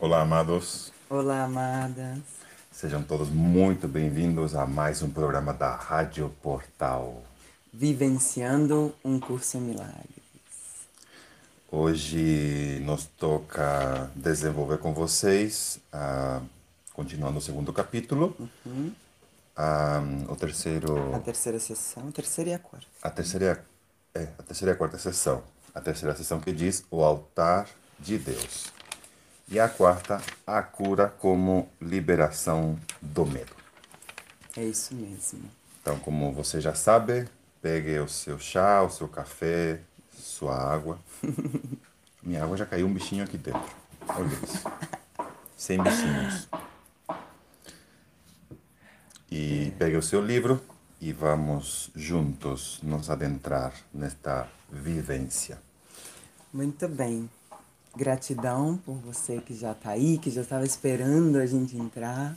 Olá, amados. Olá, amadas. Sejam todos muito bem-vindos a mais um programa da Rádio Portal. Vivenciando um curso em milagres. Hoje nos toca desenvolver com vocês, ah, continuando o segundo capítulo, ah, o terceiro, A terceira sessão, a terceira e a quarta. a terceira, é, a terceira e a quarta sessão. A terceira sessão que diz o altar de Deus. E a quarta, a cura como liberação do medo. É isso mesmo. Então, como você já sabe, pegue o seu chá, o seu café, sua água. Minha água já caiu um bichinho aqui dentro. Olha isso. Sem bichinhos. E pegue o seu livro e vamos juntos nos adentrar nesta vivência. Muito bem. Gratidão por você que já tá aí, que já estava esperando a gente entrar.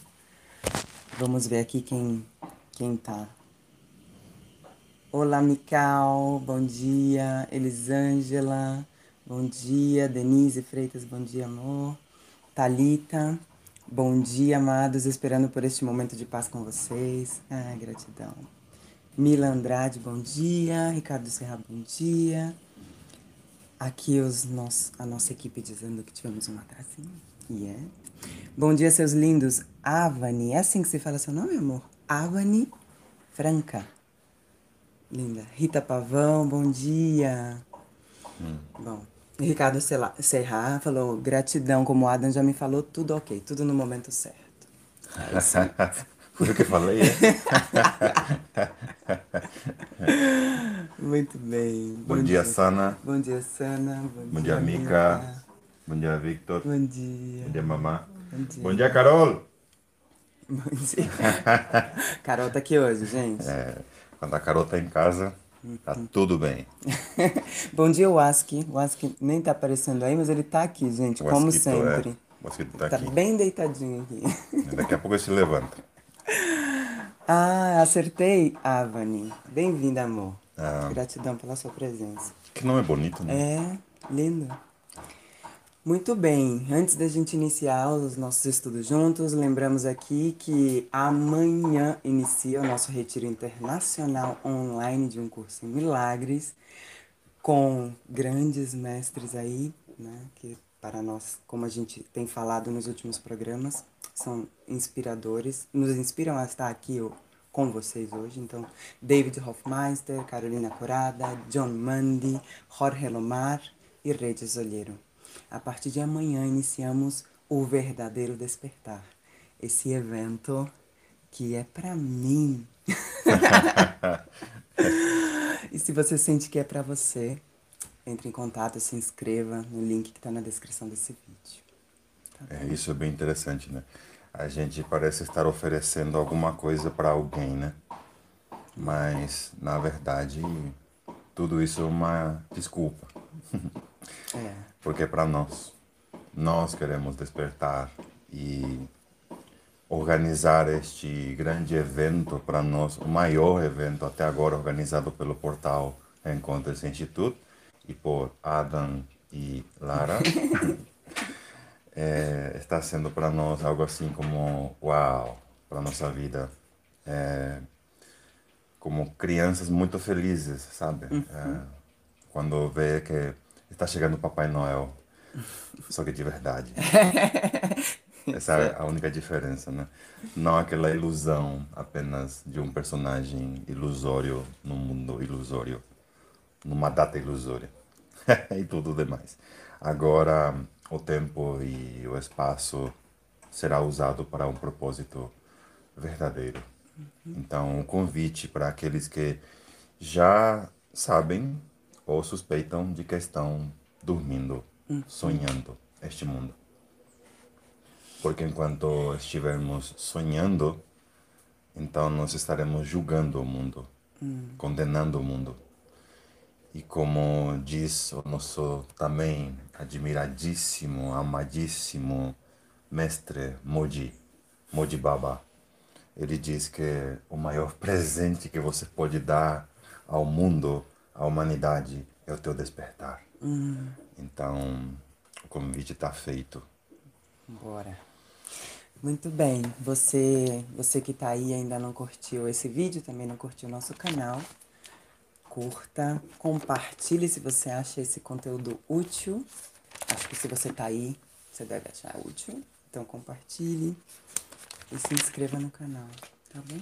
Vamos ver aqui quem, quem tá. Olá, Mical, bom dia. Elisângela, bom dia. Denise Freitas, bom dia, amor. Talita, bom dia, amados. Esperando por este momento de paz com vocês. Ah, gratidão. Mila Andrade, bom dia. Ricardo Serra, bom dia. Aqui os nos, a nossa equipe dizendo que tivemos um atrasinho. E é. Bom dia, seus lindos. Avani, é assim que se fala seu nome, amor? Avani Franca. Linda. Rita Pavão, bom dia. Bom, Ricardo Serra falou gratidão, como o Adam já me falou, tudo ok, tudo no momento certo. É isso. Foi o que eu falei, é? Muito bem. Bom dia, Sana. Bom dia, Sana. Bom, Bom dia, Mica. Bom dia, Victor. Bom dia. Bom dia, mamá. Bom dia. Bom dia, Carol. Bom dia. Carol tá aqui hoje, gente. É, quando a Carol tá em casa, tá tudo bem. Bom dia, Waski. O Waski nem tá aparecendo aí, mas ele tá aqui, gente, O como mosquito, sempre. É, o mosquito tá Tá aqui. bem deitadinho aqui. Daqui a pouco ele se levanta. Ah, acertei, Avani. Bem-vinda, amor. Ah. Gratidão pela sua presença. Que nome bonito, né? É, lindo. Muito bem, antes da gente iniciar os nossos estudos juntos, lembramos aqui que amanhã inicia o nosso retiro internacional online de um curso em milagres, com grandes mestres aí, né, que para nós, como a gente tem falado nos últimos programas, são inspiradores, nos inspiram a estar aqui com vocês hoje. Então, David Hofmeister, Carolina Corada, John Mundy, Jorge Lomar e Regis Olheiro. A partir de amanhã iniciamos o verdadeiro despertar. Esse evento que é para mim. e se você sente que é para você, entre em contato, se inscreva no link que está na descrição desse vídeo. É, isso é bem interessante, né? A gente parece estar oferecendo alguma coisa para alguém, né? Mas, na verdade, tudo isso é uma desculpa. É, Porque é para nós. Nós queremos despertar e organizar este grande evento para nós, o maior evento até agora organizado pelo portal Encontros Institute e por Adam e Lara. É, está sendo para nós algo assim como uau para nossa vida. É, como crianças muito felizes sabe? É, quando vê que está chegando o Papai Noel. Só que de verdade Essa é a única diferença, né? Não aquela ilusão apenas de um personagem ilusório num mundo ilusório, numa data ilusória e tudo demais. Agora, o tempo e o espaço será usado para um propósito verdadeiro. Então, o convite para aqueles que já sabem ou suspeitam de que estão dormindo, sonhando este mundo. Porque enquanto estivermos sonhando, então nós estaremos julgando o mundo, condenando o mundo. E como diz o nosso também admiradíssimo, amadíssimo mestre Moji, Moji Baba, ele diz que o maior presente que você pode dar ao mundo, à humanidade, é o teu despertar. Hum. Então, o convite está feito. Bora. Muito bem. Você, você que está aí ainda não curtiu esse vídeo, também não curtiu o nosso canal, curta, compartilhe se você acha esse conteúdo útil. Acho que se você está aí, você deve achar útil. Então compartilhe e se inscreva no canal, tá bom?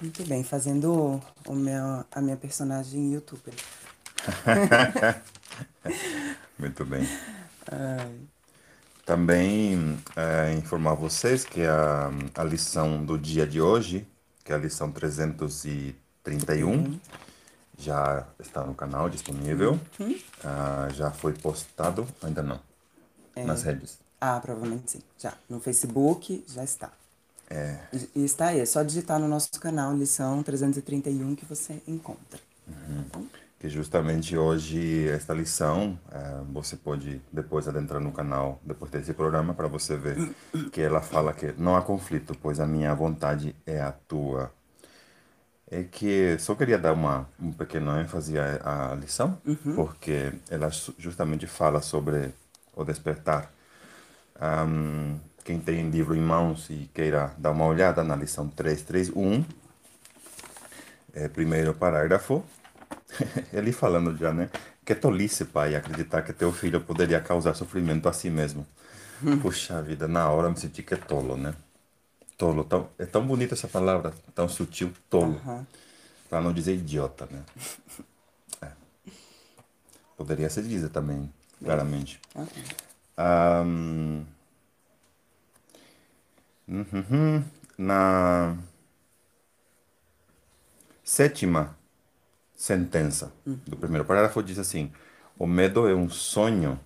Muito bem, fazendo o meu, a minha personagem youtuber. Muito bem. Ai, Também é, informar vocês que a, a lição do dia de hoje, que é a lição 331, já está no canal disponível. Ah, já foi postado, ainda não, nas redes. Ah, provavelmente sim. Já. No Facebook já está. É, E e está aí. É só digitar no nosso canal lição 331 que você encontra. que justamente hoje esta lição eh, você pode depois adentrar no canal depois desse programa para você ver que ela fala que não há conflito pois a minha vontade é a tua é que só queria dar uma um pequeno ênfase à, à lição porque ela justamente fala sobre o despertar Ahm, quem tem livro em mãos e queira dar uma olhada na lição 331 é, primeiro parágrafo, ele falando já, né? Que tolice, pai, acreditar que teu filho poderia causar sofrimento a si mesmo. Puxa vida, na hora eu me senti que é tolo, né? Tolo, tão, é tão bonita essa palavra, tão sutil, tolo. Aham. Pra não dizer idiota, né? É. Poderia ser dizer também, claramente. Aham. Ahm, uhum, na sétima sentença do primeiro parágrafo diz assim: o medo é um sonho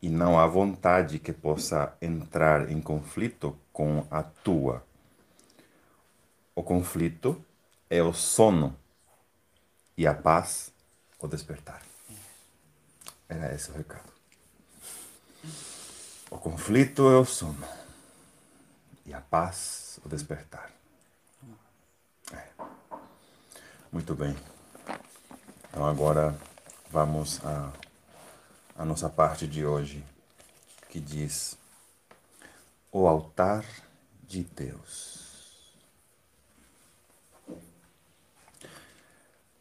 e não há vontade que possa entrar em conflito com a tua. O conflito é o sono e a paz o despertar. Era esse o recado. O conflito é o sono e a paz o despertar. É. Muito bem. Então agora vamos à, à nossa parte de hoje, que diz o altar de Deus.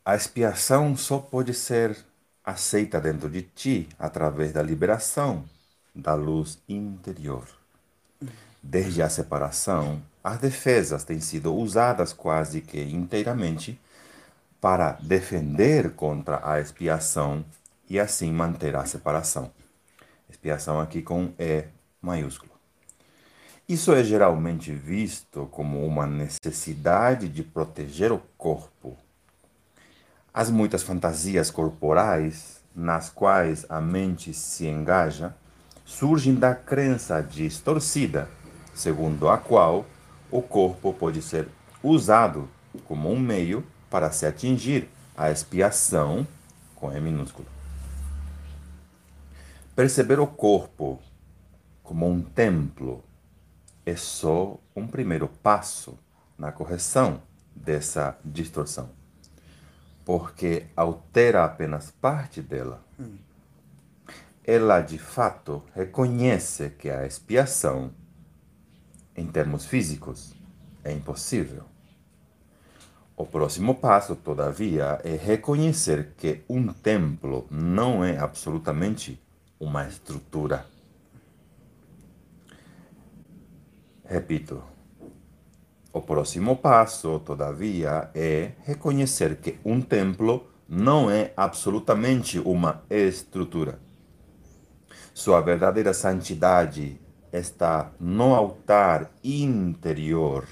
A expiação só pode ser aceita dentro de ti através da liberação da luz interior. Desde a separação, as defesas têm sido usadas quase que inteiramente para defender contra a expiação e assim manter a separação. Expiação aqui com E maiúsculo. Isso é geralmente visto como uma necessidade de proteger o corpo. As muitas fantasias corporais nas quais a mente se engaja surgem da crença distorcida, segundo a qual o corpo pode ser usado como um meio para se atingir a expiação com E minúsculo. Perceber o corpo como um templo é só um primeiro passo na correção dessa distorção, porque altera apenas parte dela. Ela de fato reconhece que a expiação, em termos físicos, é impossível. O próximo passo, todavia, é reconhecer que um templo não é absolutamente uma estrutura. Repito, o próximo passo, todavia, é reconhecer que um templo não é absolutamente uma estrutura. Sua verdadeira santidade está no altar interior,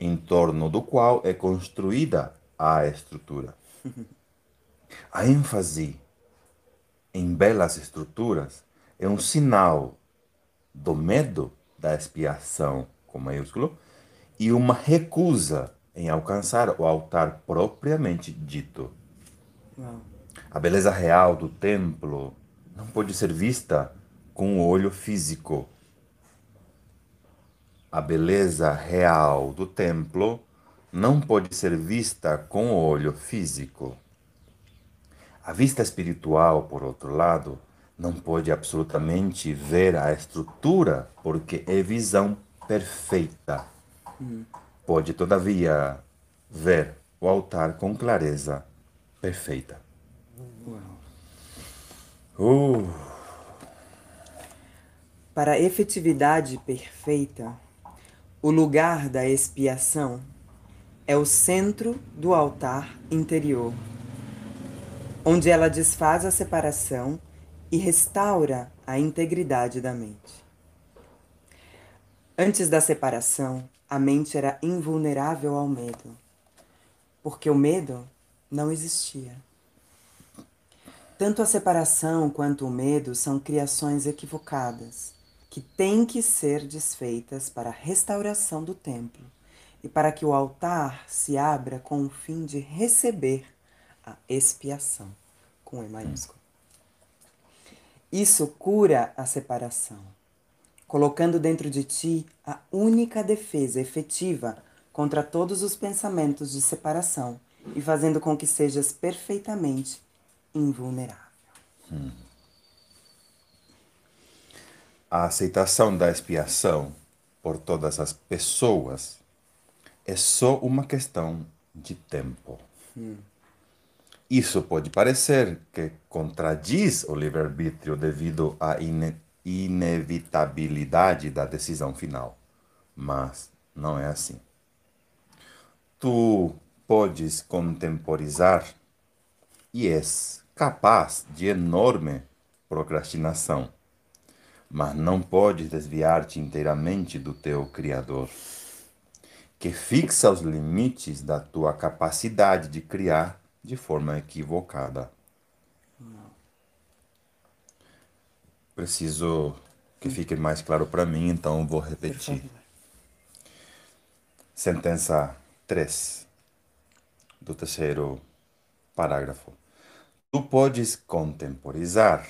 em torno do qual é construída a estrutura. A ênfase em belas estruturas é um sinal do medo da expiação, com maiúsculo, e uma recusa em alcançar o altar propriamente dito. A beleza real do templo não pode ser vista com o olho físico. A beleza real do templo não pode ser vista com o olho físico. A vista espiritual, por outro lado, não pode absolutamente ver a estrutura porque é visão perfeita. Hum. Pode, todavia, ver o altar com clareza perfeita. Uh. Para a efetividade perfeita, o lugar da expiação é o centro do altar interior, onde ela desfaz a separação e restaura a integridade da mente. Antes da separação, a mente era invulnerável ao medo, porque o medo não existia. Tanto a separação quanto o medo são criações equivocadas, que têm que ser desfeitas para a restauração do templo e para que o altar se abra com o fim de receber a expiação, com E maiúsculo. Isso cura a separação, colocando dentro de ti a única defesa efetiva contra todos os pensamentos de separação e fazendo com que sejas perfeitamente invulnerável. Hum. A aceitação da expiação por todas as pessoas é só uma questão de tempo. Hum. Isso pode parecer que contradiz o livre-arbítrio devido à ine inevitabilidade da decisão final, mas não é assim. Tu podes contemporizar e és capaz de enorme procrastinação, mas não podes desviar-te inteiramente do teu Criador, que fixa os limites da tua capacidade de criar de forma equivocada. Preciso que fique mais claro para mim, então vou repetir. Sentença 3 do terceiro parágrafo. Tu podes contemporizar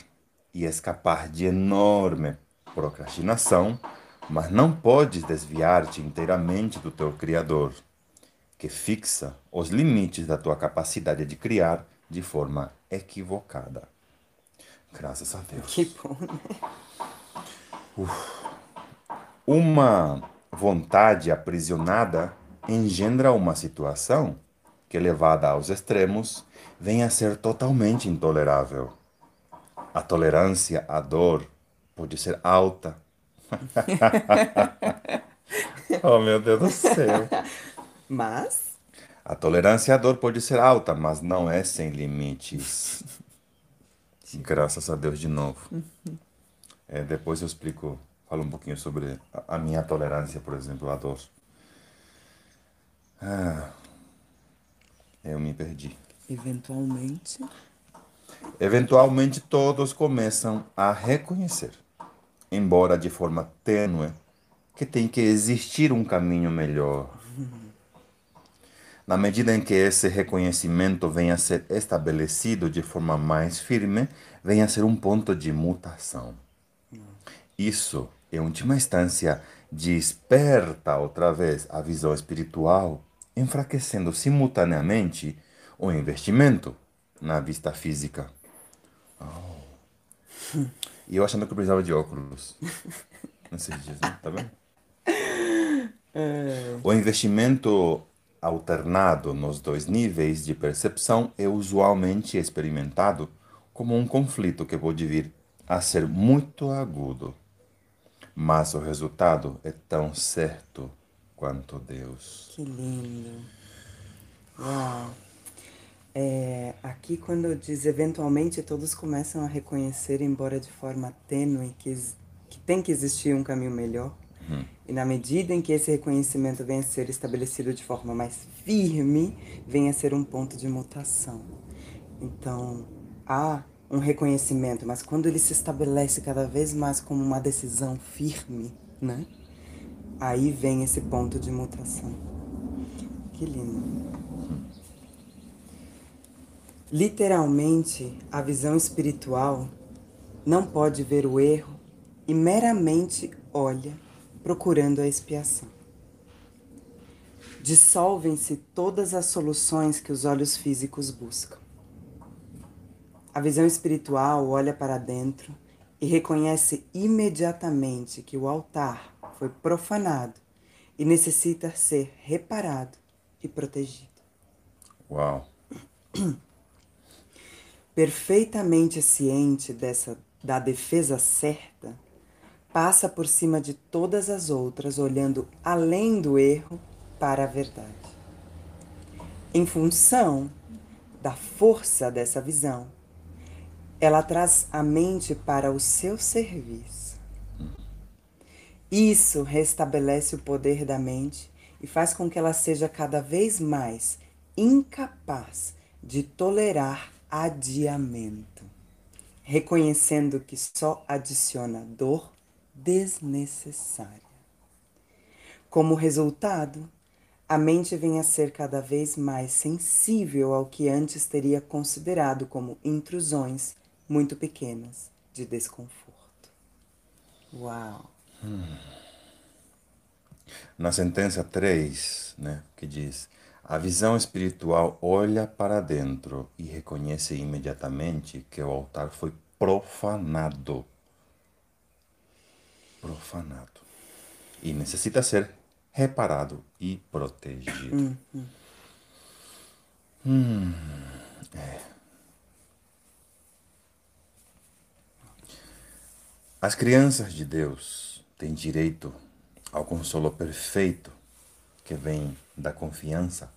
e escapar de enorme procrastinação, mas não podes desviar-te inteiramente do teu Criador, que fixa os limites da tua capacidade de criar de forma equivocada. Graças a Deus. Que bom, né? Uf. Uma vontade aprisionada engendra uma situação que, levada aos extremos, vem a ser totalmente intolerável. A tolerância à dor pode ser alta. oh, meu Deus do céu. Mas? A tolerância à dor pode ser alta, mas não é sem limites. Graças a Deus de novo. É, depois eu explico, falo um pouquinho sobre a, a minha tolerância, por exemplo, à dor. Ah, eu me perdi. Eventualmente. Eventualmente todos começam a reconhecer, embora de forma tênue, que tem que existir um caminho melhor. Na medida em que esse reconhecimento venha a ser estabelecido de forma mais firme, venha a ser um ponto de mutação. Isso, em última instância, desperta outra vez a visão espiritual, enfraquecendo simultaneamente o investimento na vista física. Oh. E eu achando que eu precisava de óculos nesses dias, né? tá vendo? É. O investimento alternado nos dois níveis de percepção é usualmente experimentado como um conflito que pode vir a ser muito agudo. mas o resultado é tão certo quanto Deus. Que lindo. Uau. É, aqui, quando diz eventualmente, todos começam a reconhecer, embora de forma tênue, que, que tem que existir um caminho melhor. Hum. E na medida em que esse reconhecimento venha a ser estabelecido de forma mais firme, venha a ser um ponto de mutação. Então, há um reconhecimento, mas quando ele se estabelece cada vez mais como uma decisão firme, né? Aí vem esse ponto de mutação. Que lindo. Literalmente, a visão espiritual não pode ver o erro e meramente olha procurando a expiação. Dissolvem-se todas as soluções que os olhos físicos buscam. A visão espiritual olha para dentro e reconhece imediatamente que o altar foi profanado e necessita ser reparado e protegido. Uau! perfeitamente ciente dessa da defesa certa, passa por cima de todas as outras, olhando além do erro para a verdade. Em função da força dessa visão, ela traz a mente para o seu serviço. Isso restabelece o poder da mente e faz com que ela seja cada vez mais incapaz de tolerar adiamento, reconhecendo que só adiciona dor desnecessária. Como resultado, a mente vem a ser cada vez mais sensível ao que antes teria considerado como intrusões muito pequenas de desconforto. Uau! Hum. Na sentença 3, né, que diz: a visão espiritual olha para dentro e reconhece imediatamente que o altar foi profanado. Profanado. E necessita ser reparado e protegido. Uhum. Hum, é. As crianças de Deus têm direito ao consolo perfeito que vem da confiança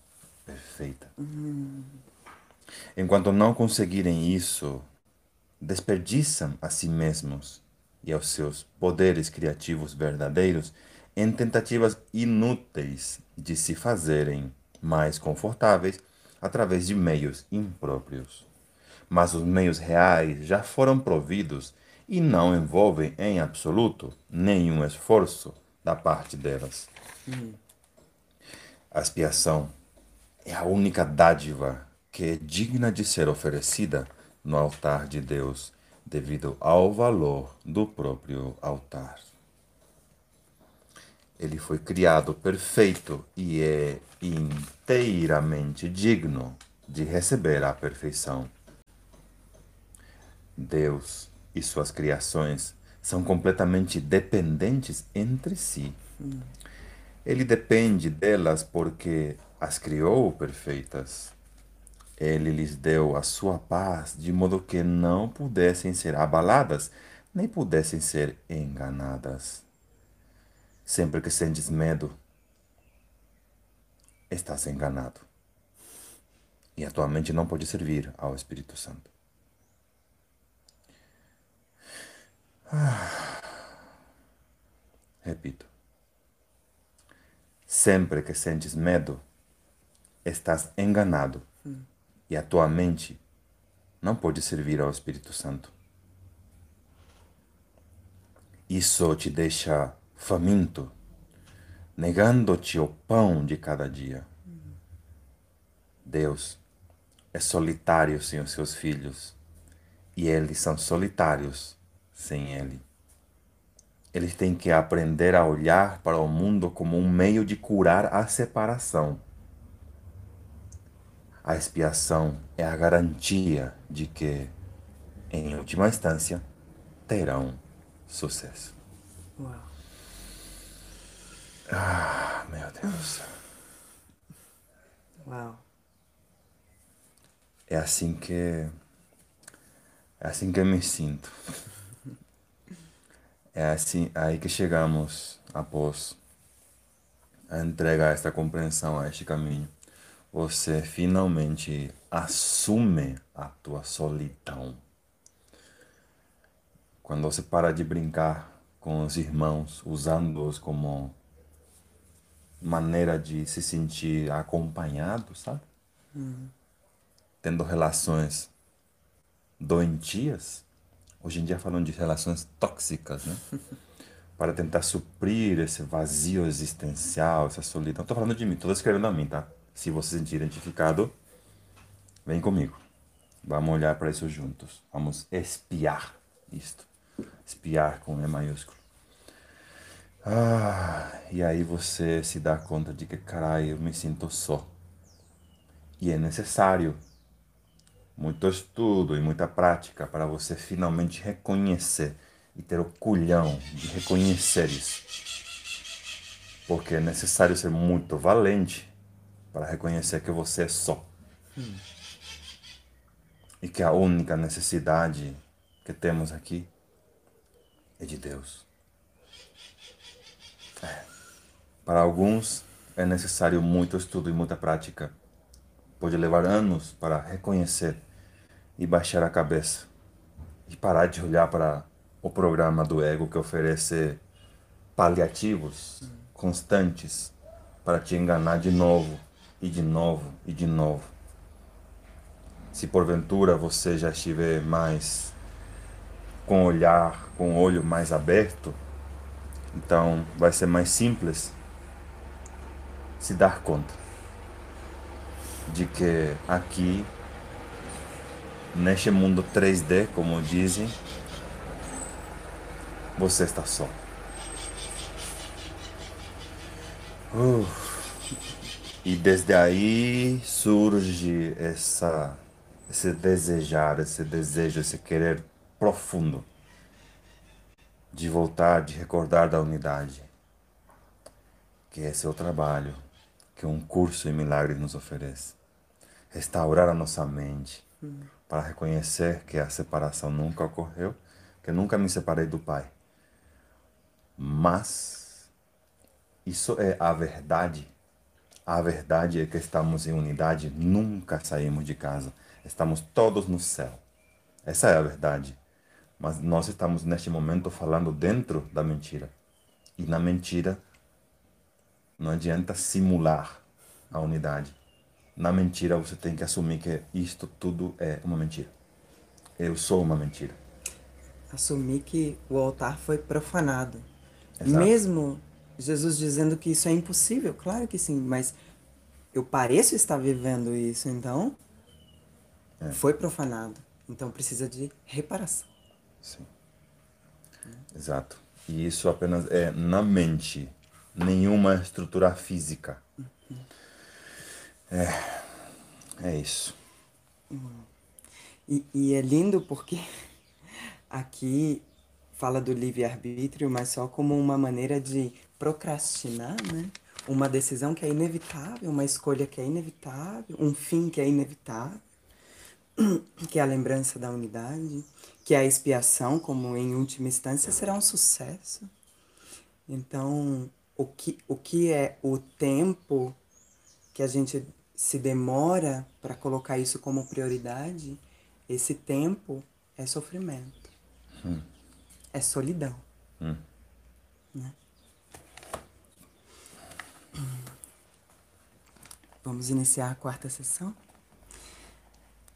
perfeita. Uhum. Enquanto não conseguirem isso, desperdiçam a si mesmos e aos seus poderes criativos verdadeiros em tentativas inúteis de se fazerem mais confortáveis através de meios impróprios. Mas os meios reais já foram providos e não envolvem em absoluto nenhum esforço da parte delas. Uhum. A expiação é a única dádiva que é digna de ser oferecida no altar de Deus, devido ao valor do próprio altar. Ele foi criado perfeito e é inteiramente digno de receber a perfeição. Deus e suas criações são completamente dependentes entre si. Hum. Ele depende delas porque as criou perfeitas. Ele lhes deu a sua paz de modo que não pudessem ser abaladas, nem pudessem ser enganadas. Sempre que sentes medo, estás enganado. E a tua mente não pode servir ao Espírito Santo. Ah. Repito. Sempre que sentes medo, estás enganado hum. E a tua mente não pode servir ao Espírito Santo. Isso te deixa faminto, negando-te o pão de cada dia. Deus é solitário sem os seus filhos e eles são solitários sem Ele. Eles têm que aprender a olhar para o mundo como um meio de curar a separação. A expiação é a garantia de que, em última instância, terão sucesso. Uau. Ah, meu Deus. Uau. É assim que. É assim que eu me sinto. É assim aí que chegamos após a entregar esta compreensão a este caminho. Você finalmente assume a tua solidão. Quando você para de brincar com os irmãos, usando-os como maneira de se sentir acompanhado, sabe? Uhum. Tendo relações doentias. Hoje em dia falando de relações tóxicas, né? Para tentar suprir esse vazio existencial, essa solidão. Estou falando de mim, estou escrevendo a mim, tá? Se você se sentir identificado, vem comigo. Vamos olhar para isso juntos. Vamos espiar isto. Espiar com E maiúsculo. Ah, e aí você se dá conta de que, caralho, eu me sinto só. E é necessário muito estudo e muita prática para você finalmente reconhecer e ter o culhão de reconhecer isso. Porque é necessário ser muito valente para reconhecer que você é só. Hum. E que a única necessidade que temos aqui é de Deus. É. Para alguns é necessário muito estudo e muita prática. Pode levar anos para reconhecer e baixar a cabeça e parar de olhar para o programa do ego que oferece paliativos constantes para te enganar de novo e de novo e de novo. Se porventura você já estiver mais com olhar, com o olho mais aberto, então vai ser mais simples se dar conta de que aqui neste mundo 3D, como dizem, você está só. Uh. E desde aí surge essa, esse desejar, esse desejo, esse querer profundo de voltar, de recordar da unidade, que é o trabalho que um curso em milagre nos oferece. Restaurar a nossa mente, para reconhecer que a separação nunca ocorreu, que nunca me separei do Pai. Mas isso é a verdade. A verdade é que estamos em unidade, nunca saímos de casa. Estamos todos no céu. Essa é a verdade. Mas nós estamos neste momento falando dentro da mentira. E na mentira não adianta simular a unidade na mentira você tem que assumir que isto tudo é uma mentira. Eu sou uma mentira. Assumir que o altar foi profanado. Exato. Mesmo Jesus dizendo que isso é impossível, claro que sim, mas eu pareço estar vivendo isso, então é. foi profanado. Então precisa de reparação. Sim. Exato. E isso apenas é na mente, nenhuma estrutura física. Uhum. É, é isso. E, e é lindo porque aqui fala do livre-arbítrio, mas só como uma maneira de procrastinar, né? Uma decisão que é inevitável, uma escolha que é inevitável, um fim que é inevitável, que é a lembrança da unidade, que é a expiação, como em última instância será um sucesso. Então, o que, o que é o tempo que a gente se demora para colocar isso como prioridade, esse tempo é sofrimento. Hum. É solidão. Hum. Né? Vamos iniciar a quarta sessão?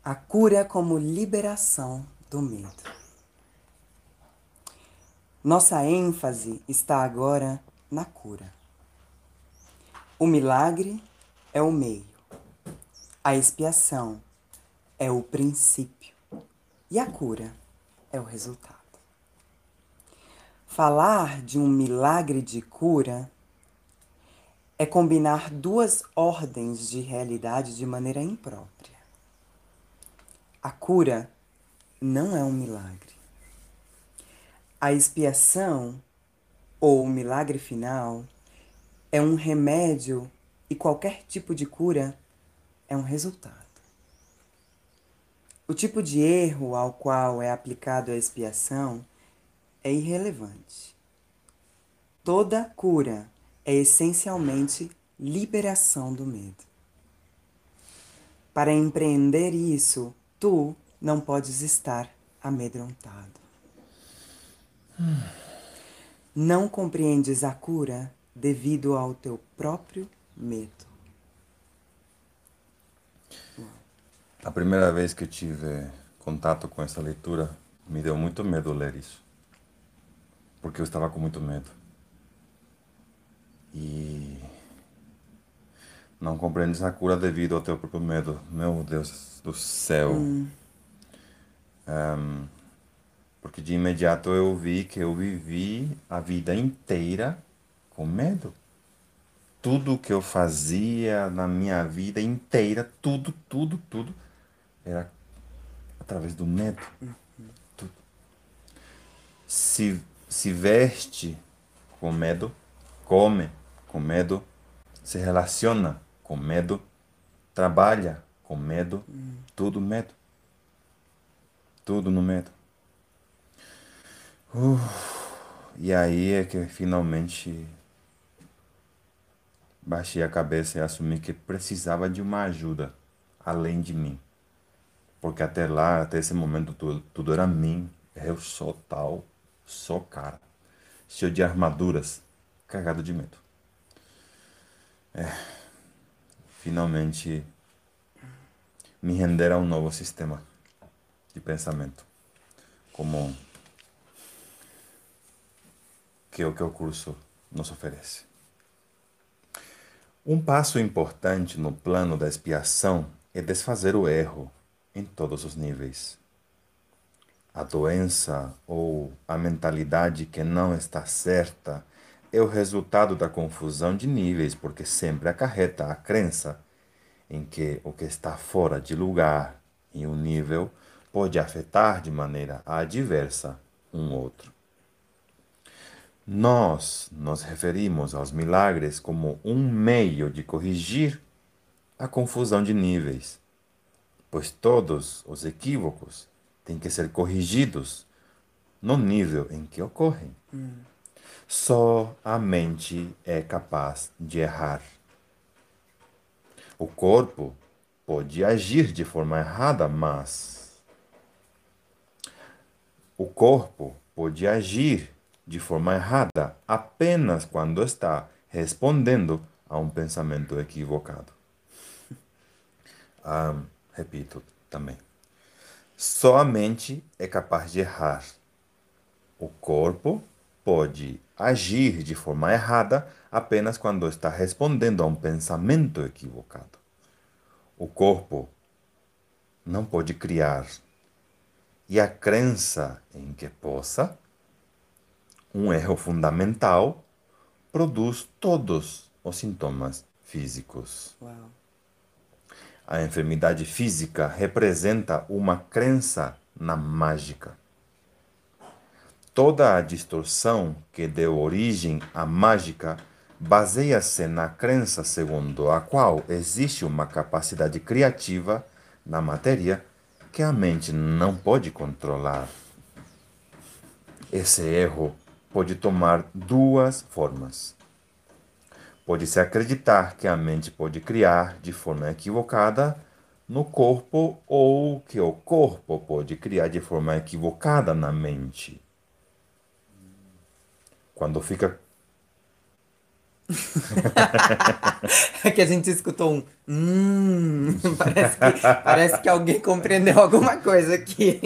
A cura como liberação do medo. Nossa ênfase está agora na cura. O milagre é o meio. A expiação é o princípio e a cura é o resultado. Falar de um milagre de cura é combinar duas ordens de realidade de maneira imprópria. A cura não é um milagre. A expiação ou o milagre final é um remédio e qualquer tipo de cura é um resultado. O tipo de erro ao qual é aplicado a expiação é irrelevante. Toda cura é essencialmente liberação do medo. Para empreender isso, tu não podes estar amedrontado. Não compreendes a cura devido ao teu próprio medo. A primeira vez que eu tive contato com essa leitura, me deu muito medo ler isso. Porque eu estava com muito medo. E não compreendes a cura devido ao teu próprio medo. Meu Deus do céu. Hum. Um, porque de imediato eu vi que eu vivi a vida inteira com medo tudo que eu fazia na minha vida inteira, tudo, tudo, tudo, era através do medo. Tudo. Se, se veste com medo, come com medo, se relaciona com medo, trabalha com medo, tudo medo. Tudo no medo. Uh, e aí é que finalmente Baixei a cabeça e assumi que precisava de uma ajuda além de mim. Porque até lá, até esse momento, tudo, tudo era mim. Eu sou tal, sou cara. Cheio de armaduras, cagado de medo. É, finalmente me render a um novo sistema de pensamento. Como que é o que o curso nos oferece. Um passo importante no plano da expiação é desfazer o erro em todos os níveis. A doença ou a mentalidade que não está certa é o resultado da confusão de níveis, porque sempre acarreta a crença em que o que está fora de lugar em um nível pode afetar de maneira adversa um outro. Nós nos referimos aos milagres como um meio de corrigir a confusão de níveis, pois todos os equívocos têm que ser corrigidos no nível em que ocorrem. Hum. Só a mente é capaz de errar. O corpo pode agir de forma errada, mas o corpo pode agir de forma errada apenas quando está respondendo a um pensamento equivocado. Ah, repito também. Só a mente é capaz de errar. O corpo pode agir de forma errada apenas quando está respondendo a um pensamento equivocado. O corpo não pode criar. E a crença em que possa um erro fundamental produz todos os sintomas físicos. Uau. A enfermidade física representa uma crença na mágica. Toda a distorção que deu origem à mágica baseia-se na crença segundo a qual existe uma capacidade criativa na matéria que a mente não pode controlar. Esse erro pode tomar duas formas. Pode-se acreditar que a mente pode criar de forma equivocada no corpo ou que o corpo pode criar de forma equivocada na mente. Quando fica é que a gente escutou um hum, parece que, parece que alguém compreendeu alguma coisa aqui.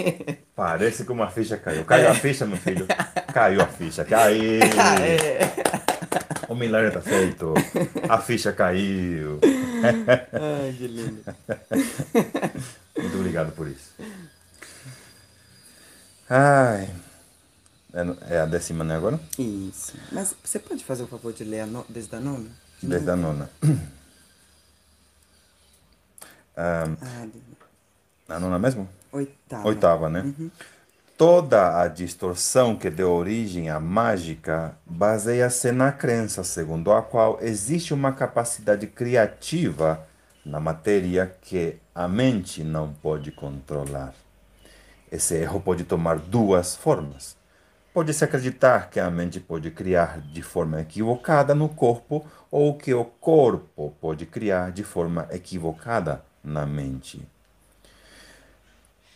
Parece que uma ficha caiu. Caiu é. a ficha, meu filho. Caiu a ficha. Caiu. É. O milagre tá feito. A ficha caiu. Ai, que lindo. Muito obrigado por isso. Ai. É, é a décima, né, agora? Isso. Mas você pode fazer o favor de ler no... desde a nona? Desde a nona. ah, a nona mesmo? Oitava. Oitava, né? Uhum. Toda a distorção que deu origem à mágica baseia-se na crença segundo a qual existe uma capacidade criativa na matéria que a mente não pode controlar. Esse erro pode tomar duas formas Pode-se acreditar que a mente pode criar de forma equivocada no corpo ou que o corpo pode criar de forma equivocada na mente.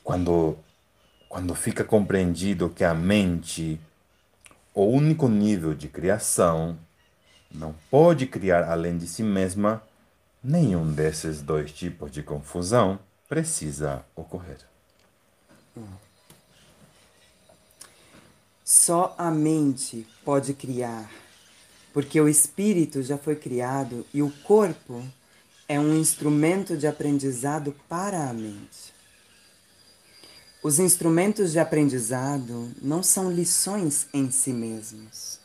Quando, quando fica compreendido que a mente, o único nível de criação, não pode criar além de si mesma, nenhum desses dois tipos de confusão precisa ocorrer. Só a mente pode criar, porque o espírito já foi criado e o corpo é um instrumento de aprendizado para a mente. Os instrumentos de aprendizado não são lições em si mesmos.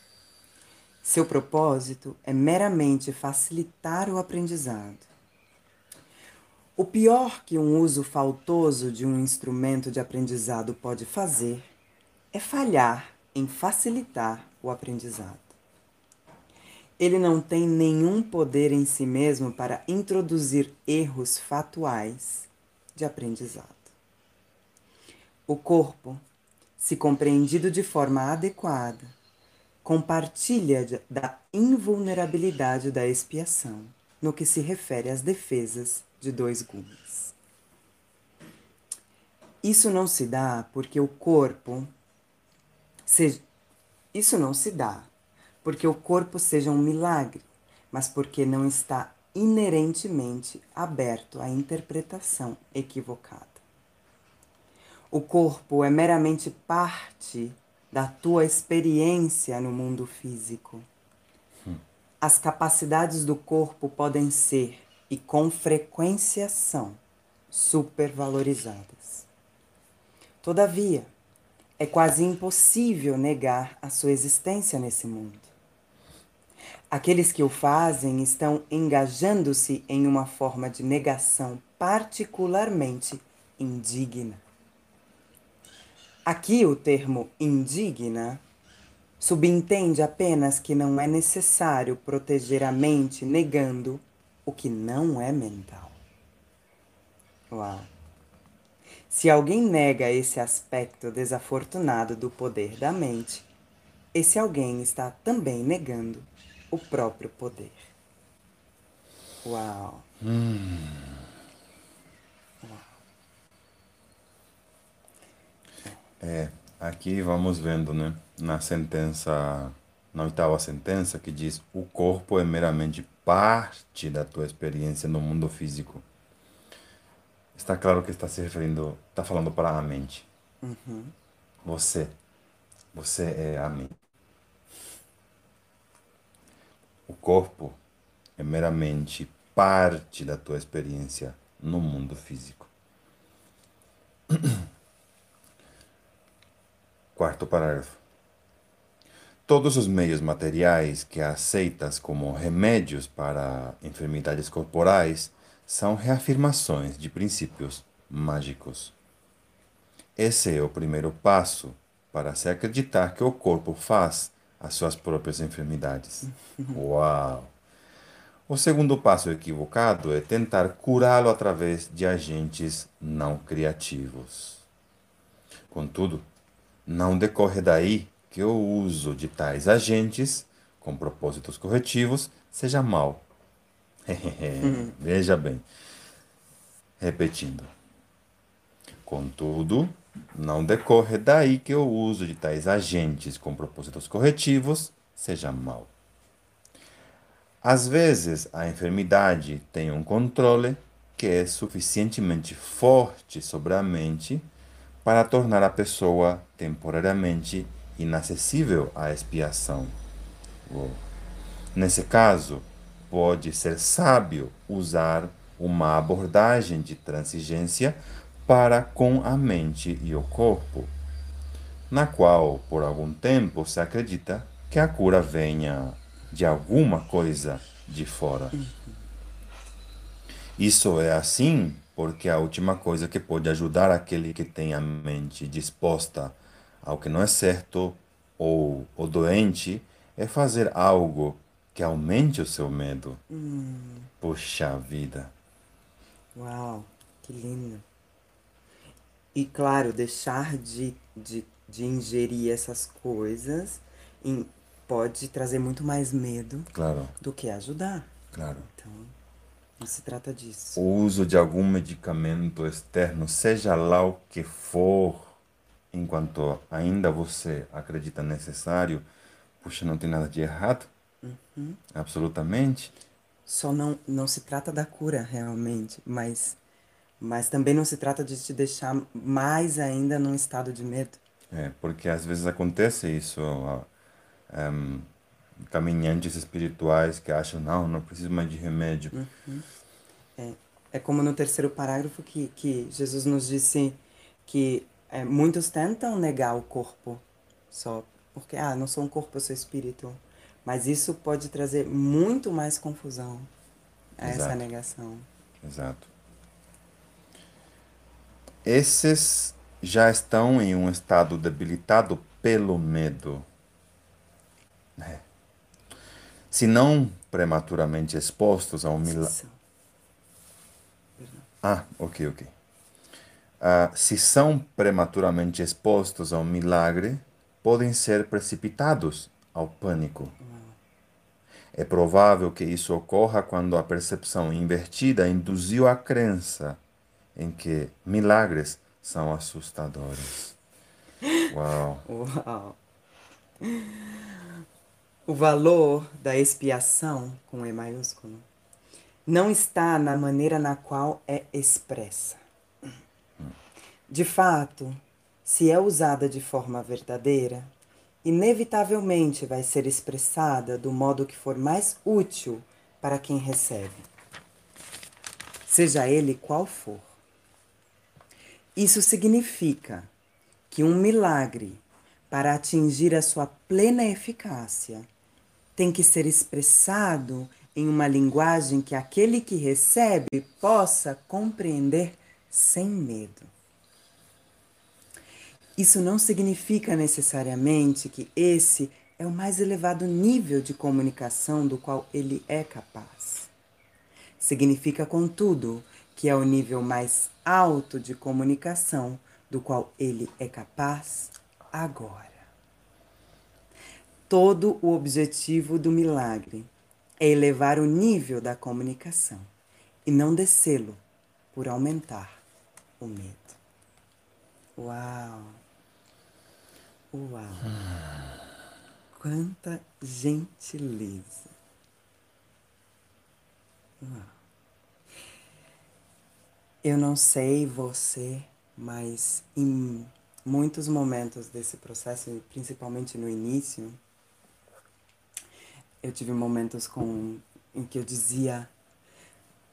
Seu propósito é meramente facilitar o aprendizado. O pior que um uso faltoso de um instrumento de aprendizado pode fazer é falhar em facilitar o aprendizado. Ele não tem nenhum poder em si mesmo para introduzir erros fatuais de aprendizado. O corpo, se compreendido de forma adequada, compartilha da invulnerabilidade da expiação no que se refere às defesas de dois gumes. Isso não se dá porque o corpo seja, isso não se dá porque o corpo seja um milagre, mas porque não está inerentemente aberto à interpretação equivocada. O corpo é meramente parte da tua experiência no mundo físico. As capacidades do corpo podem ser, e com frequência são, supervalorizadas. Todavia, é quase impossível negar a sua existência nesse mundo. Aqueles que o fazem estão engajando-se em uma forma de negação particularmente indigna. Aqui o termo indigna subentende apenas que não é necessário proteger a mente negando o que não é mental. Uau! Se alguém nega esse aspecto desafortunado do poder da mente, esse alguém está também negando o próprio poder. Uau! Hum. É, aqui vamos vendo, né, na sentença, na oitava sentença, que diz: o corpo é meramente parte da tua experiência no mundo físico Está claro que está se referindo, está falando para a mente. Uhum. Você, você é a mente. O corpo é meramente parte da tua experiência no mundo físico. Quarto parágrafo. Todos os meios materiais que aceitas como remédios para enfermidades corporais são reafirmações de princípios mágicos. Esse é o primeiro passo para se acreditar que o corpo faz as suas próprias enfermidades. Uau! O segundo passo equivocado é tentar curá-lo através de agentes não criativos. Contudo, não decorre daí que o uso de tais agentes, com propósitos corretivos, seja mau Veja bem. Repetindo. Contudo, não decorre daí que o uso de tais agentes com propósitos corretivos seja mau. Às vezes, a enfermidade tem um controle que é suficientemente forte sobre a mente para tornar a pessoa temporariamente inacessível à expiação. Nesse caso, pode ser sábio usar uma abordagem de transigência para com a mente e o corpo, na qual, por algum tempo, se acredita que a cura venha de alguma coisa de fora. Isso é assim porque a última coisa que pode ajudar aquele que tem a mente disposta ao que não é certo ou o doente é fazer algo que aumente o seu medo. Hum. Puxa vida. Uau, que lindo. E claro, deixar de, de de ingerir essas coisas em, pode trazer muito mais medo Claro, do que ajudar. claro. Então, não se trata disso. O uso de algum medicamento externo, seja lá o que for, enquanto ainda você acredita necessário, puxa, não tem nada de errado. Absolutamente. Só não, não se trata da cura realmente, mas, mas também não se trata de te deixar mais ainda num estado de medo. É, porque às vezes acontece isso. ó, ehm, caminhantes espirituais que acham, não, não preciso mais de remédio. É, é como no terceiro parágrafo que, que Jesus nos disse que é, muitos tentam negar o corpo só porque, ah, não sou um corpo, eu sou espírito. Mas isso pode trazer muito mais confusão a essa Exato. negação. Exato. Esses já estão em um estado debilitado pelo medo. É. Se não prematuramente expostos ao milagre. Ah, ok, ok. Ah, se são prematuramente expostos ao milagre, podem ser precipitados ao pânico. É provável que isso ocorra quando a percepção invertida induziu a crença em que milagres são assustadores. Uau! Uau! O valor da expiação, com E maiúsculo, não está na maneira na qual é expressa. De fato, se é usada de forma verdadeira, inevitavelmente vai ser expressada do modo que for mais útil para quem recebe, seja ele qual for. Isso significa que um milagre, para atingir a sua plena eficácia, tem que ser expressado em uma linguagem que aquele que recebe possa compreender sem medo. Isso não significa necessariamente que esse é o mais elevado nível de comunicação do qual ele é capaz. Significa, contudo, que é o nível mais alto de comunicação do qual ele é capaz agora. Todo o objetivo do milagre é elevar o nível da comunicação e não descê-lo por aumentar o medo. Uau! Uau! Quanta gentileza! Uau! Eu não sei você, mas em muitos momentos desse processo, principalmente no início, eu tive momentos com, em que eu dizia: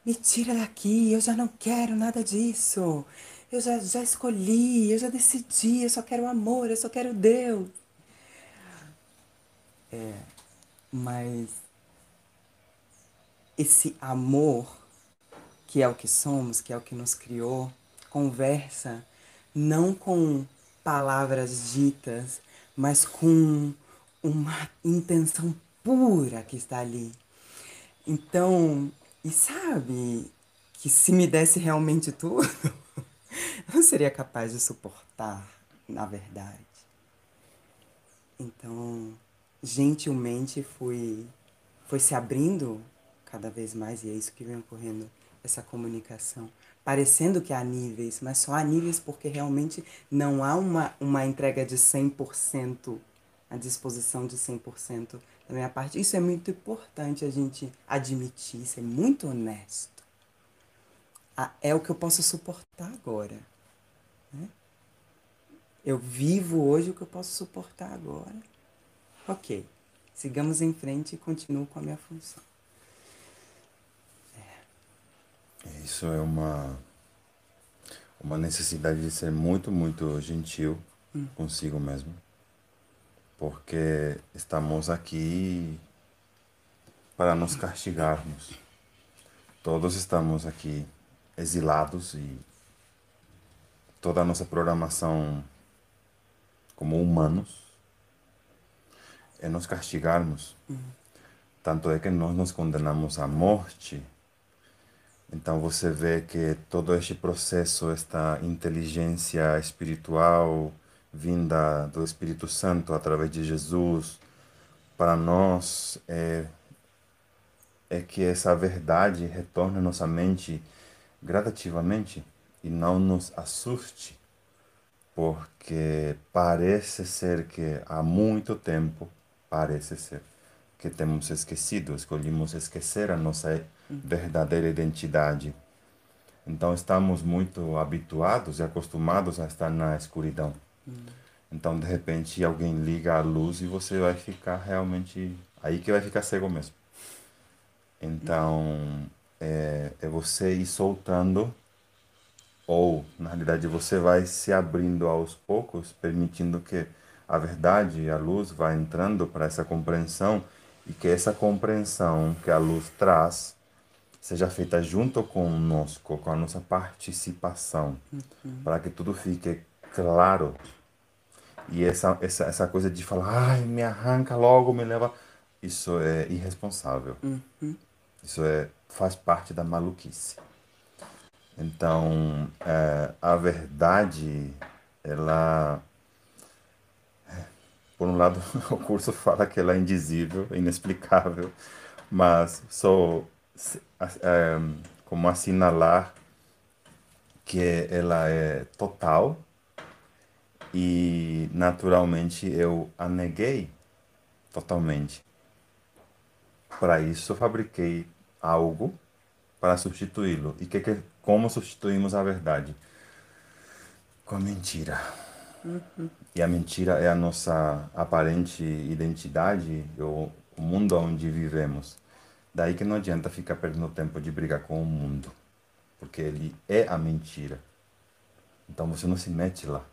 me tira daqui, eu já não quero nada disso. Eu já, já escolhi, eu já decidi, eu só quero amor, eu só quero Deus. É, mas esse amor, que é o que somos, que é o que nos criou, conversa não com palavras ditas, mas com uma intenção pura que está ali. Então, e sabe que se me desse realmente tudo, não seria capaz de suportar, na verdade. Então, gentilmente fui, foi se abrindo cada vez mais, e é isso que vem ocorrendo, essa comunicação. Parecendo que há níveis, mas só há níveis porque realmente não há uma, uma entrega de 100%, a disposição de 100% da minha parte. Isso é muito importante a gente admitir, isso é muito honesto. Ah, É o que eu posso suportar agora. Eu vivo hoje o que eu posso suportar agora. Ok, sigamos em frente e continuo com a minha função. Isso é uma, uma necessidade de ser muito, muito gentil consigo mesmo. Porque estamos aqui para nos castigarmos. Todos estamos aqui exilados e toda a nossa programação como humanos é nos castigarmos. Tanto é que nós nos condenamos à morte. Então você vê que todo este processo, esta inteligência espiritual vinda do Espírito Santo através de Jesus para nós é, é que essa verdade retorne à nossa mente gradativamente e não nos assuste, porque parece ser que há muito tempo, parece ser, que temos esquecido, escolhemos esquecer a nossa verdadeira identidade. Então estamos muito habituados e acostumados a estar na escuridão. Então, de repente, alguém liga a luz e você vai ficar realmente. Aí que vai ficar cego mesmo. Então, é, é você ir soltando, ou, na realidade, você vai se abrindo aos poucos, permitindo que a verdade, a luz, vá entrando para essa compreensão e que essa compreensão que a luz traz seja feita junto conosco, com a nossa participação, uhum. para que tudo fique claro. E essa, essa, essa coisa de falar, ai, me arranca logo, me leva. Isso é irresponsável. Uhum. Isso é, faz parte da maluquice. Então, é, a verdade, ela. Por um lado, o curso fala que ela é indizível, inexplicável, mas só é, como assinalar que ela é total e naturalmente eu a neguei totalmente. Para isso, fabriquei algo para substituí-lo. E que, que, como substituímos a verdade? Com a mentira. Uhum. E a mentira é a nossa aparente identidade, o, o mundo onde vivemos. Daí que não adianta ficar perdendo tempo de brigar com o mundo, porque ele é a mentira. Então você não se mete lá.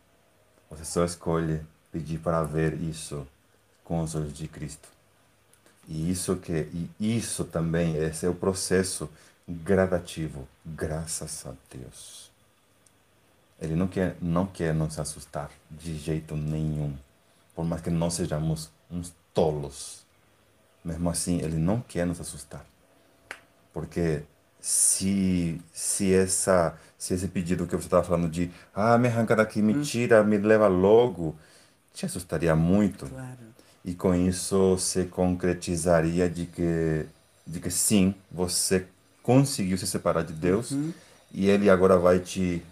Você só escolhe pedir para ver isso com os olhos de Cristo. E isso que e isso também esse é o processo gradativo, graças a Deus. Ele não quer não quer nos assustar de jeito nenhum, por mais que nós sejamos uns tolos. Mesmo assim, ele não quer nos assustar. Porque se se essa se esse pedido que você estava falando de ah me arranca daqui me hum. tira me leva logo te assustaria muito claro. e com isso se concretizaria de que de que sim você conseguiu se separar de Deus uhum. e ele agora vai te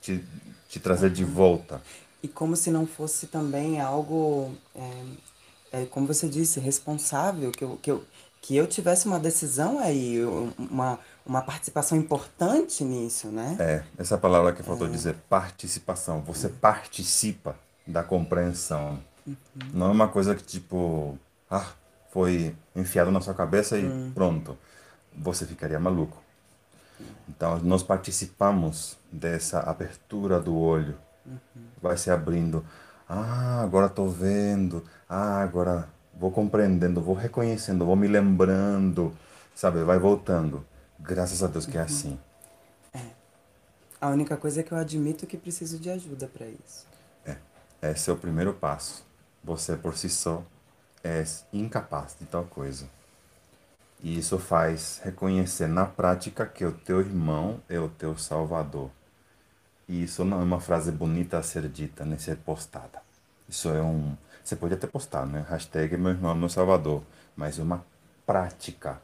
te, te trazer uhum. de volta e como se não fosse também algo é, é, como você disse responsável que eu, que eu que eu tivesse uma decisão aí uma uma participação importante nisso, né? É, essa palavra que faltou é. dizer, participação. Você participa da compreensão. Uhum. Não é uma coisa que tipo, ah, foi enfiado na sua cabeça e uhum. pronto. Você ficaria maluco. Então, nós participamos dessa abertura do olho. Uhum. Vai se abrindo. Ah, agora estou vendo. Ah, agora vou compreendendo, vou reconhecendo, vou me lembrando. Sabe, vai voltando. Graças a Deus que é assim. É. A única coisa é que eu admito que preciso de ajuda para isso. É. Esse é o primeiro passo. Você por si só é incapaz de tal coisa. E isso faz reconhecer na prática que o teu irmão é o teu salvador. E isso não é uma frase bonita a ser dita, nem ser postada. Isso é um. Você pode até postar, né? Hashtag meu irmão, meu salvador. Mas é uma prática.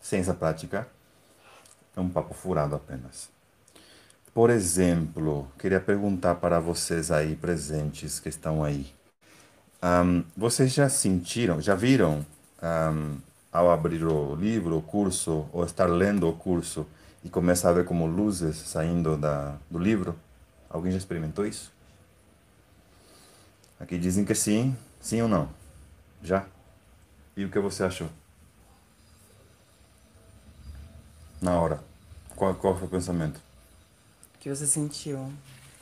Sem essa prática, é um papo furado apenas. Por exemplo, queria perguntar para vocês aí presentes que estão aí. Um, vocês já sentiram, já viram um, ao abrir o livro, o curso, ou estar lendo o curso e começar a ver como luzes saindo da, do livro? Alguém já experimentou isso? Aqui dizem que sim, sim ou não? Já? E o que você achou? na hora? Qual, qual foi o pensamento? O que você sentiu?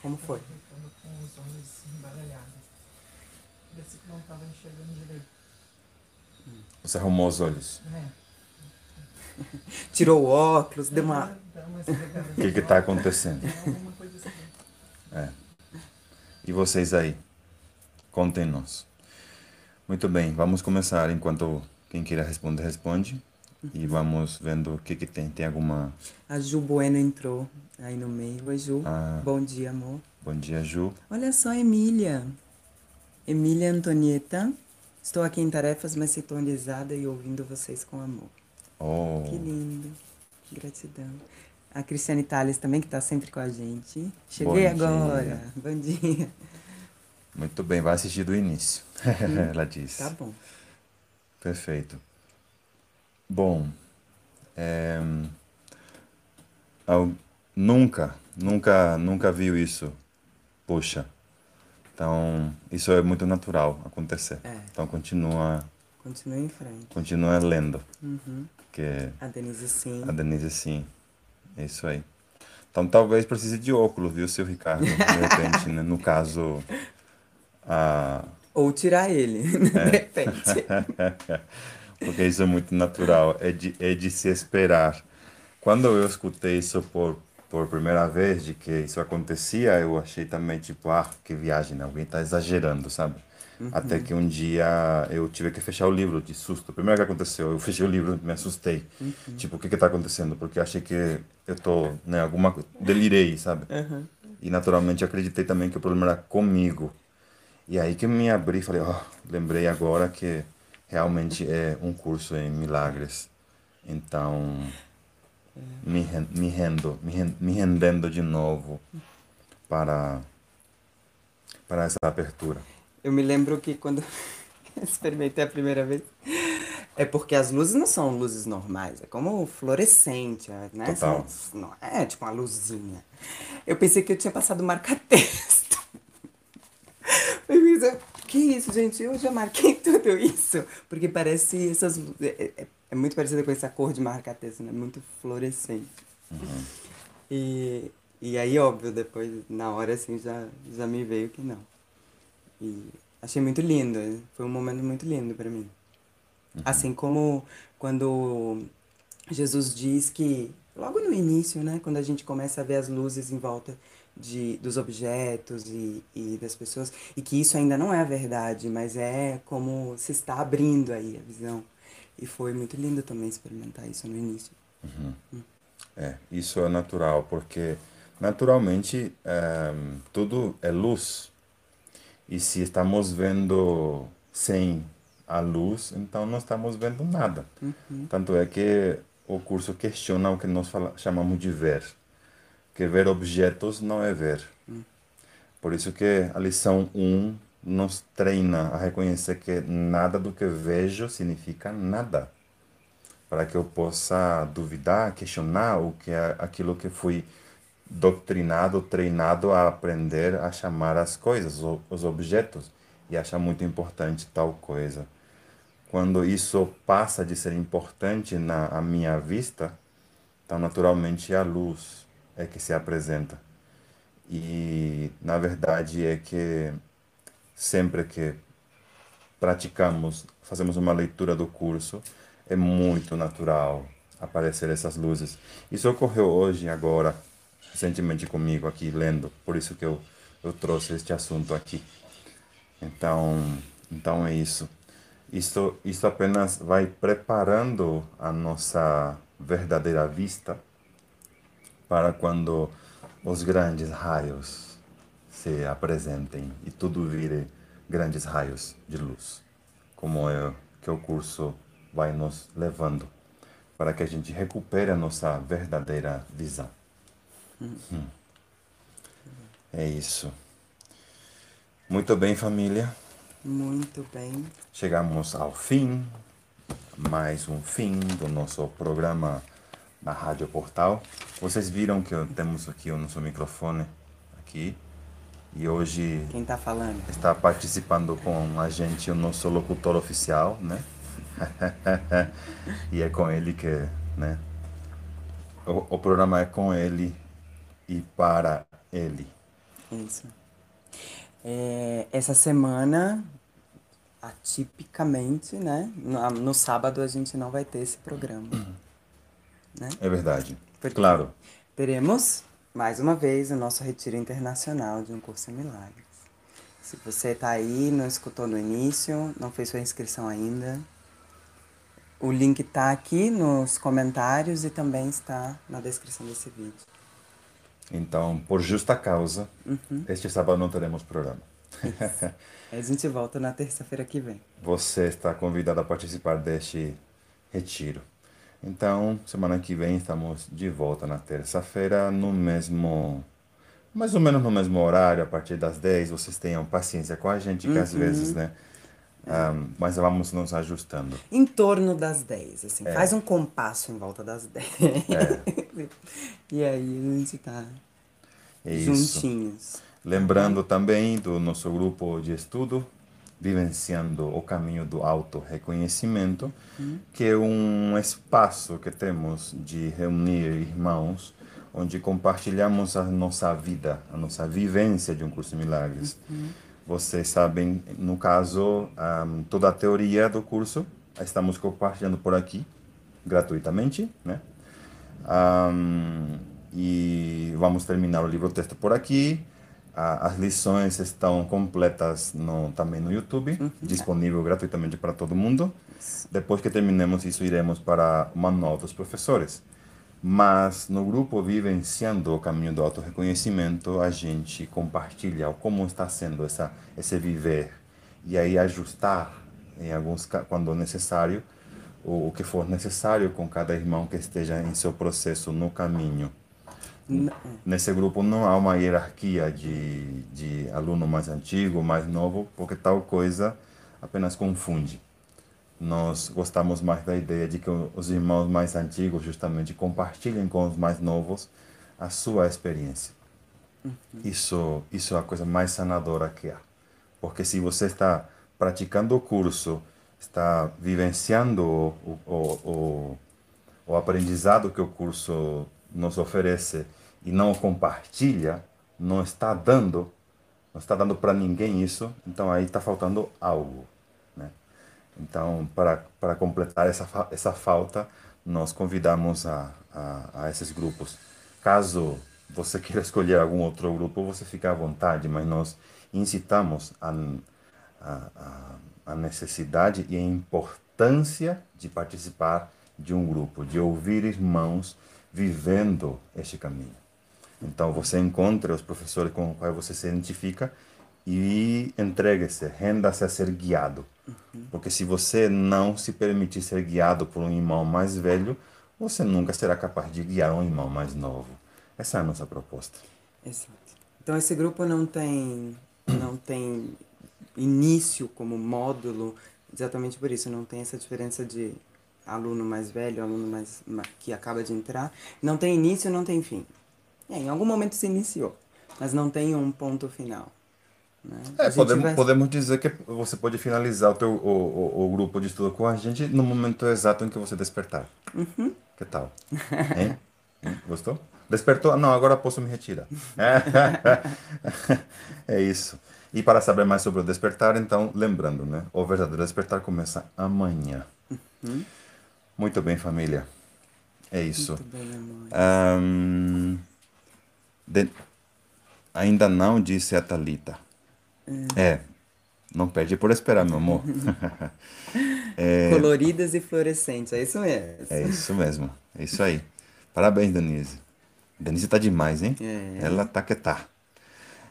Como foi? com os olhos embaralhados. Parecia que não estava enxergando direito. Você arrumou os olhos? É. Tirou o óculos, deu uma. O que está acontecendo? Assim. É. E vocês aí? Contem-nos. Muito bem, vamos começar. Enquanto quem queira responder, responde. E vamos vendo o que, que tem. Tem alguma. A Ju Bueno entrou aí no meio. Oi, Ju. Ah. Bom dia, amor. Bom dia, Ju. Olha só, Emília. Emília Antonieta. Estou aqui em tarefas, mas sintonizada e ouvindo vocês com amor. Oh, Que lindo. Gratidão. A Cristiane Tales também, que está sempre com a gente. Cheguei Bom dia. agora. Bom dia. muito bem, vai assistir do início. Ela disse. Tá bom. Perfeito. Bom, é, eu nunca, nunca, nunca viu isso. Puxa. Então, isso é muito natural acontecer. É. Então, continua, Continue em frente. continua lendo, Uhum. que A Denise sim. a Denise sim. É isso aí. Então, talvez precise de óculos, viu, seu Ricardo? De repente, né? No caso, a, Ou tirar ele, de repente. porque isso é muito natural, é de, é de se esperar. Quando eu escutei isso por, por primeira vez, de que isso acontecia, eu achei também, tipo, ah, que viagem, né? alguém está exagerando, sabe? Até que um dia eu tive que fechar o livro de susto. Primeiro que aconteceu, eu fechei o livro e me assustei. Tipo, o que que tá acontecendo? Porque achei que eu tô, né, alguma... Delirei, sabe? Uhum. E naturalmente acreditei também que o problema era comigo. E aí que eu me abri falei, ó, lembrei agora que realmente é um curso em milagres. Então, me, me rendo, me, ren- me rendendo de novo para, para essa abertura. Eu me lembro que quando experimentei a primeira vez. É porque as luzes não são luzes normais, é como fluorescente, né? Total. São- não, é tipo uma luzinha. Eu pensei que eu tinha passado marca-texto. Que isso, gente? Eu já marquei tudo isso. Porque parece essas. É, muito parecida com essa cor de marca-texto, né? Muito fluorescente. E, e aí, óbvio, depois, na hora, assim, já, já me veio que não. E achei muito lindo, foi um momento muito lindo para mim. Assim como quando Jesus diz que, logo no início, né, quando a gente começa a ver as luzes em volta de, dos objetos e, e das pessoas, e que isso ainda não é a verdade, mas é como se está abrindo aí a visão. E foi muito lindo também experimentar isso no início. É, isso é natural, porque naturalmente eh, tudo é luz. E se estamos vendo sem a luz, então não estamos vendo nada. Tanto é que o curso questiona o que nós fala, chamamos de ver. Que ver objetos não é ver. Por isso que a lição 1 nos treina a reconhecer que nada do que vejo significa nada para que eu possa duvidar, questionar o que é aquilo que fui doutrinado, treinado a aprender a chamar as coisas, os objetos, e achar muito importante tal coisa. Quando isso passa de ser importante na minha vista, então naturalmente a luz é que se apresenta. E na verdade é que sempre que praticamos, fazemos uma leitura do curso, é muito natural aparecer essas luzes. Isso ocorreu hoje, agora, recentemente comigo aqui, lendo, por isso que eu, eu trouxe este assunto aqui. Então, então é isso. Isso, isso apenas vai preparando a nossa verdadeira vista para quando os grandes raios se apresentem e tudo vire grandes raios de luz, como é que o curso vai nos levando, para que a gente recupere a nossa verdadeira visão. Hum. É isso. Muito bem, família. Muito bem. Chegamos ao fim, mais um fim do nosso programa na Rádio Portal. Vocês viram que temos aqui o nosso microfone aqui e hoje Quem tá falando? está participando com a gente o nosso locutor oficial, né? e é com ele que, né? O, o programa é com ele e para ele. Isso. É, essa semana, atipicamente, né? No, no sábado a gente não vai ter esse programa. né? É verdade. Porque Claro. Teremos, mais uma vez, o nosso retiro internacional de um curso em milagres. Se você está aí, não escutou no início, não fez sua inscrição ainda, o link está aqui nos comentários e também está na descrição desse vídeo. Então, por justa causa, Uhum. este sábado não teremos programa. A gente volta na terça-feira que vem. Você está convidado a participar deste retiro. Então, semana que vem estamos de volta na terça-feira, no mesmo. Mais ou menos no mesmo horário, a partir das 10. Vocês tenham paciência com a gente, que às vezes, né? ah, mas vamos nos ajustando. Em torno das 10, assim. É. Faz um compasso em volta das 10. e aí a gente tá É isso. juntinhos. Lembrando também do nosso grupo de estudo, Vivenciando o Caminho do Auto-Reconhecimento, que é um espaço que temos de reunir irmãos, onde compartilhamos a nossa vida, a nossa vivência de um curso de milagres. Vocês sabem, no caso, ahm, toda a teoria do curso estamos compartilhando por aqui, gratuitamente, né? Ahm, e vamos terminar o livro texto por aqui. A- as lições estão completas no, também no YouTube, disponível gratuitamente para todo mundo. Depois que terminemos isso, iremos para o manual dos professores. Mas no grupo Vivenciando o Caminho do Auto-Reconhecimento, a gente compartilha como está sendo essa, esse viver. E aí ajustar, em alguns, quando necessário, o, o que for necessário com cada irmão que esteja em seu processo no caminho. Nesse grupo não há uma hierarquia de, de aluno mais antigo, mais novo, porque tal coisa apenas confunde. Nós gostamos mais da ideia de que os irmãos mais antigos justamente compartilhem com os mais novos a sua experiência. Isso, isso é a coisa mais sanadora que há. Porque se você está praticando o curso, está vivenciando o, o, o, o aprendizado que o curso nos oferece e não compartilha, não está dando, não está dando para ninguém isso, então aí está faltando algo. Né? Então, para, completar essa, essa falta, nós convidamos a, a, a esses grupos. Caso você queira escolher algum outro grupo, você fica à vontade, mas nós incitamos a, a, a necessidade e a importância de participar de um grupo, de ouvir irmãos vivendo este caminho. Então você encontra os professores com os quais você se identifica e entregue-se, renda-se a ser guiado. Porque se você não se permitir ser guiado por um irmão mais velho, você nunca será capaz de guiar um irmão mais novo. Essa é a nossa proposta. Exato. Então esse grupo não tem não tem início como módulo, exatamente por isso, não tem essa diferença de aluno mais velho, aluno mais ma- que acaba de entrar, não tem início, não tem fim. É, em algum momento se iniciou, mas não tem um ponto final. Né? É, podemos, vai- podemos dizer que você pode finalizar o, teu, o, o, o grupo de estudo com a gente no momento exato em que você despertar. Que tal? Hein? Gostou? Despertou? Não, agora posso me retirar. É isso. E para saber mais sobre o despertar, então, lembrando, né? O verdadeiro despertar começa amanhã. Muito bem, família. É isso. Muito bem, amor. Ahn, de- Ainda não disse a Thalita. É. Não perde por esperar, meu amor. Coloridas e fluorescentes, é isso mesmo. É isso mesmo. É isso aí. Parabéns, Denise. Denise tá demais, hein? É. Ela tá que tá.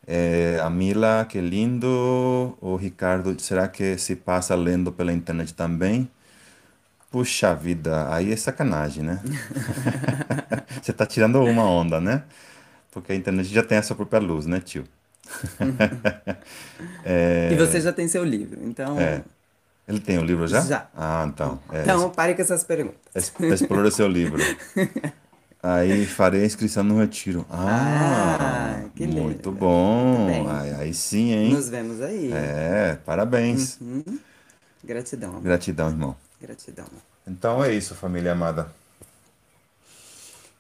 É, a Mila, que lindo. O Ricardo, será que se passa lendo pela internet também? Puxa vida, aí é sacanagem, né? Você tá tirando uma onda, né? Porque a internet já tem a sua própria luz, né, tio? E você já tem seu livro, então. É. Ele tem o livro já? Já. Ah, então. É, Então, pare com essas perguntas. Es- Explore seu livro. Aí farei a inscrição no retiro. Ah, Ah, que lindo. muito bom. Aí, aí sim, hein? Nos vemos aí. É, parabéns. Uhum. Gratidão, amor. Gratidão, irmão. Gratidão. Então é isso, família amada.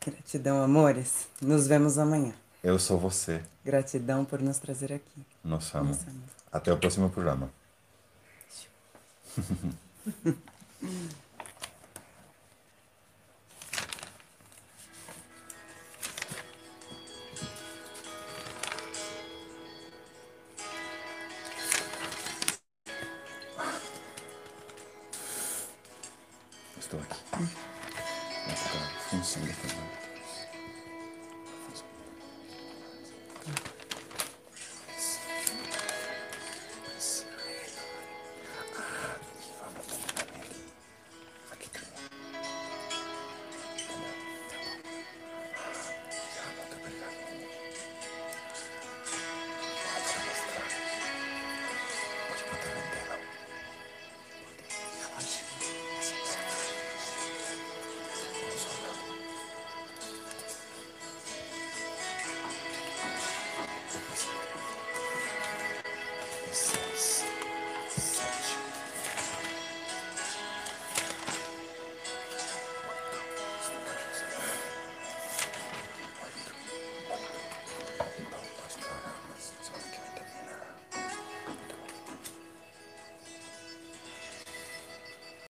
Gratidão, amores. Nos vemos amanhã. Eu sou você. Gratidão por nos trazer aqui. Nos amo. Nos amo. Até o próximo programa.